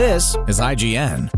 This is IGN.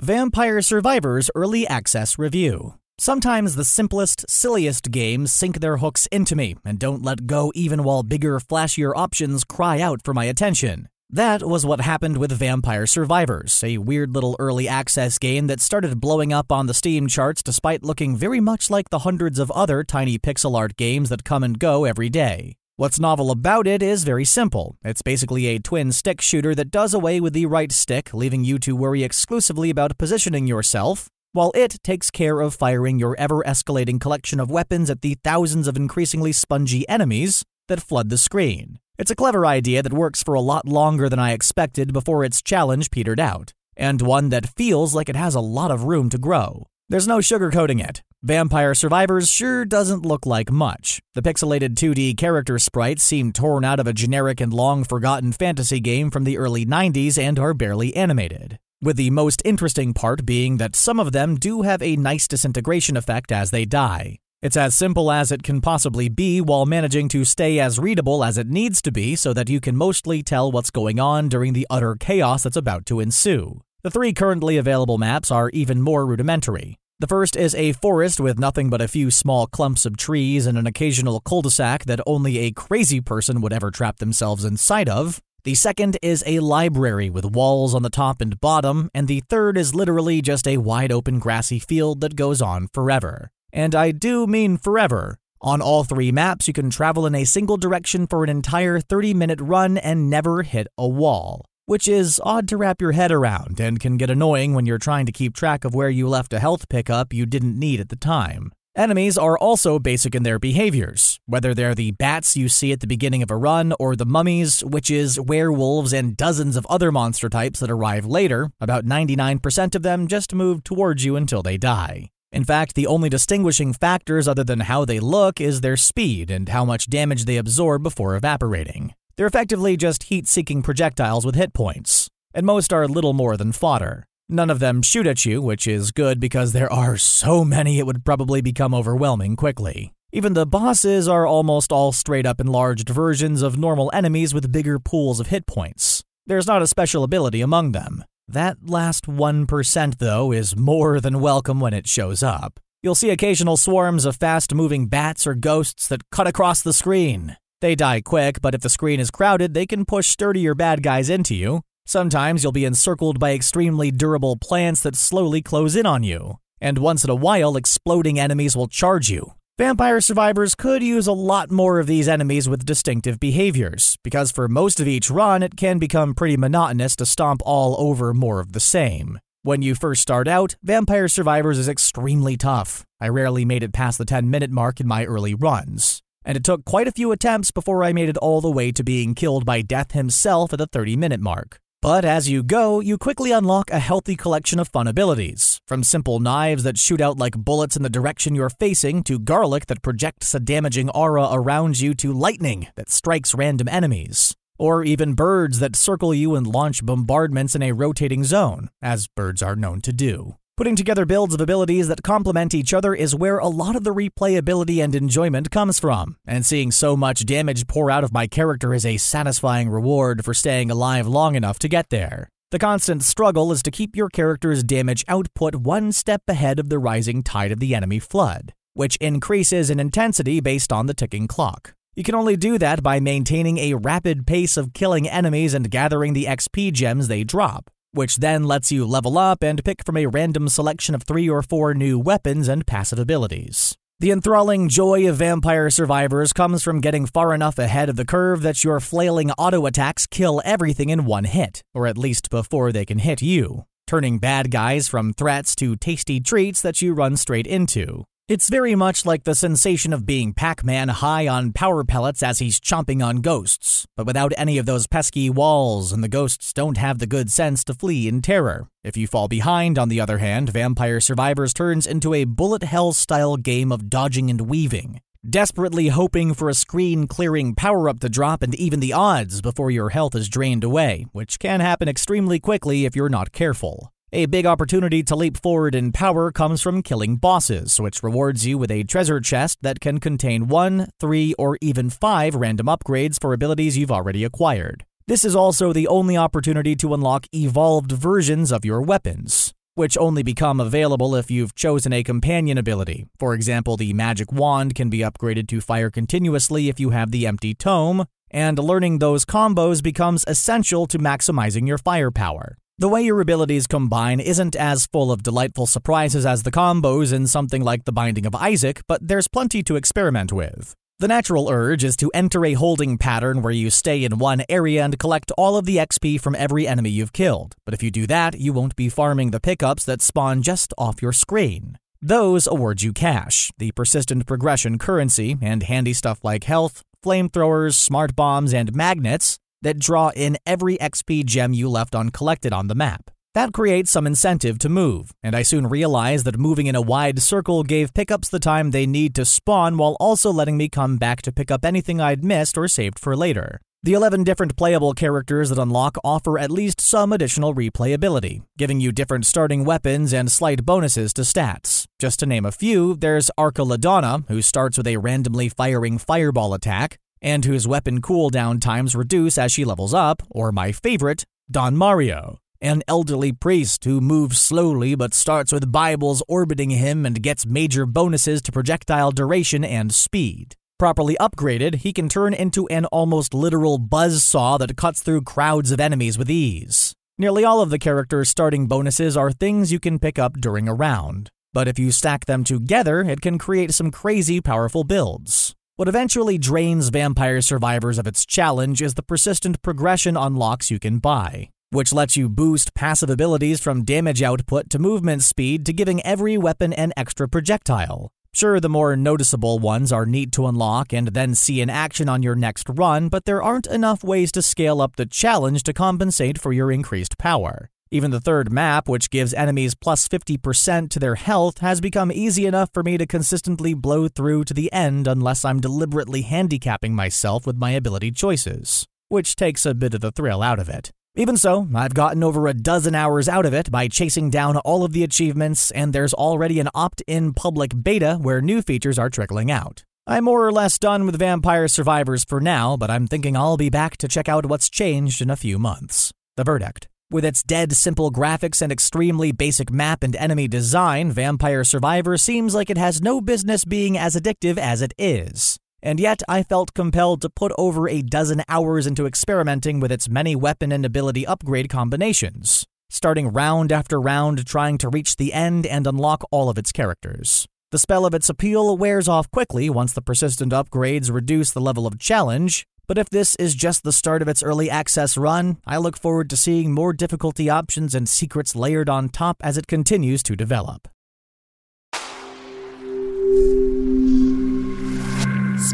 Vampire Survivors Early Access Review. Sometimes the simplest, silliest games sink their hooks into me and don't let go even while bigger, flashier options cry out for my attention. That was what happened with Vampire Survivors, a weird little early access game that started blowing up on the Steam charts despite looking very much like the hundreds of other tiny pixel art games that come and go every day. What's novel about it is very simple. It's basically a twin stick shooter that does away with the right stick, leaving you to worry exclusively about positioning yourself, while it takes care of firing your ever escalating collection of weapons at the thousands of increasingly spongy enemies that flood the screen. It's a clever idea that works for a lot longer than I expected before its challenge petered out, and one that feels like it has a lot of room to grow. There's no sugarcoating it. Vampire Survivors sure doesn't look like much. The pixelated 2D character sprites seem torn out of a generic and long forgotten fantasy game from the early 90s and are barely animated. With the most interesting part being that some of them do have a nice disintegration effect as they die. It's as simple as it can possibly be while managing to stay as readable as it needs to be so that you can mostly tell what's going on during the utter chaos that's about to ensue. The three currently available maps are even more rudimentary. The first is a forest with nothing but a few small clumps of trees and an occasional cul de sac that only a crazy person would ever trap themselves inside of. The second is a library with walls on the top and bottom, and the third is literally just a wide open grassy field that goes on forever. And I do mean forever. On all three maps, you can travel in a single direction for an entire 30 minute run and never hit a wall which is odd to wrap your head around and can get annoying when you're trying to keep track of where you left a health pickup you didn't need at the time. Enemies are also basic in their behaviors, whether they're the bats you see at the beginning of a run or the mummies, witches, werewolves, and dozens of other monster types that arrive later. About 99% of them just move towards you until they die. In fact, the only distinguishing factors other than how they look is their speed and how much damage they absorb before evaporating. They're effectively just heat seeking projectiles with hit points, and most are little more than fodder. None of them shoot at you, which is good because there are so many it would probably become overwhelming quickly. Even the bosses are almost all straight up enlarged versions of normal enemies with bigger pools of hit points. There's not a special ability among them. That last 1%, though, is more than welcome when it shows up. You'll see occasional swarms of fast moving bats or ghosts that cut across the screen. They die quick, but if the screen is crowded, they can push sturdier bad guys into you. Sometimes you'll be encircled by extremely durable plants that slowly close in on you. And once in a while, exploding enemies will charge you. Vampire survivors could use a lot more of these enemies with distinctive behaviors, because for most of each run, it can become pretty monotonous to stomp all over more of the same. When you first start out, Vampire Survivors is extremely tough. I rarely made it past the 10 minute mark in my early runs and it took quite a few attempts before I made it all the way to being killed by Death himself at the 30 minute mark. But as you go, you quickly unlock a healthy collection of fun abilities, from simple knives that shoot out like bullets in the direction you're facing, to garlic that projects a damaging aura around you, to lightning that strikes random enemies. Or even birds that circle you and launch bombardments in a rotating zone, as birds are known to do. Putting together builds of abilities that complement each other is where a lot of the replayability and enjoyment comes from, and seeing so much damage pour out of my character is a satisfying reward for staying alive long enough to get there. The constant struggle is to keep your character's damage output one step ahead of the rising tide of the enemy flood, which increases in intensity based on the ticking clock. You can only do that by maintaining a rapid pace of killing enemies and gathering the XP gems they drop which then lets you level up and pick from a random selection of three or four new weapons and passive abilities. The enthralling joy of vampire survivors comes from getting far enough ahead of the curve that your flailing auto attacks kill everything in one hit, or at least before they can hit you, turning bad guys from threats to tasty treats that you run straight into. It's very much like the sensation of being Pac Man high on power pellets as he's chomping on ghosts, but without any of those pesky walls, and the ghosts don't have the good sense to flee in terror. If you fall behind, on the other hand, Vampire Survivors turns into a bullet hell style game of dodging and weaving, desperately hoping for a screen clearing power up to drop and even the odds before your health is drained away, which can happen extremely quickly if you're not careful. A big opportunity to leap forward in power comes from killing bosses, which rewards you with a treasure chest that can contain one, three, or even five random upgrades for abilities you've already acquired. This is also the only opportunity to unlock evolved versions of your weapons, which only become available if you've chosen a companion ability. For example, the magic wand can be upgraded to fire continuously if you have the empty tome, and learning those combos becomes essential to maximizing your firepower. The way your abilities combine isn't as full of delightful surprises as the combos in something like The Binding of Isaac, but there's plenty to experiment with. The natural urge is to enter a holding pattern where you stay in one area and collect all of the XP from every enemy you've killed, but if you do that, you won't be farming the pickups that spawn just off your screen. Those award you cash, the persistent progression currency, and handy stuff like health, flamethrowers, smart bombs, and magnets that draw in every XP gem you left uncollected on the map. That creates some incentive to move, and I soon realized that moving in a wide circle gave pickups the time they need to spawn while also letting me come back to pick up anything I'd missed or saved for later. The 11 different playable characters that unlock offer at least some additional replayability, giving you different starting weapons and slight bonuses to stats. Just to name a few, there's Arca Ladonna, who starts with a randomly firing fireball attack, and whose weapon cooldown times reduce as she levels up, or my favorite, Dommario, an elderly priest who moves slowly but starts with Bibles orbiting him and gets major bonuses to projectile duration and speed. Properly upgraded, he can turn into an almost literal buzz saw that cuts through crowds of enemies with ease. Nearly all of the character's starting bonuses are things you can pick up during a round, but if you stack them together, it can create some crazy powerful builds. What eventually drains Vampire Survivors of its challenge is the persistent progression unlocks you can buy, which lets you boost passive abilities from damage output to movement speed to giving every weapon an extra projectile. Sure, the more noticeable ones are neat to unlock and then see in action on your next run, but there aren't enough ways to scale up the challenge to compensate for your increased power. Even the third map, which gives enemies plus 50% to their health, has become easy enough for me to consistently blow through to the end unless I'm deliberately handicapping myself with my ability choices, which takes a bit of the thrill out of it. Even so, I've gotten over a dozen hours out of it by chasing down all of the achievements, and there's already an opt in public beta where new features are trickling out. I'm more or less done with Vampire Survivors for now, but I'm thinking I'll be back to check out what's changed in a few months. The verdict. With its dead simple graphics and extremely basic map and enemy design, Vampire Survivor seems like it has no business being as addictive as it is. And yet, I felt compelled to put over a dozen hours into experimenting with its many weapon and ability upgrade combinations, starting round after round trying to reach the end and unlock all of its characters. The spell of its appeal wears off quickly once the persistent upgrades reduce the level of challenge, but if this is just the start of its early access run, I look forward to seeing more difficulty options and secrets layered on top as it continues to develop.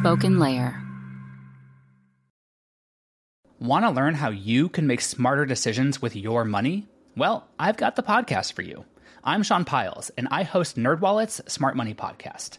SpokenLayer. Want to learn how you can make smarter decisions with your money? Well, I've got the podcast for you. I'm Sean Pyles, and I host NerdWallet's Smart Money Podcast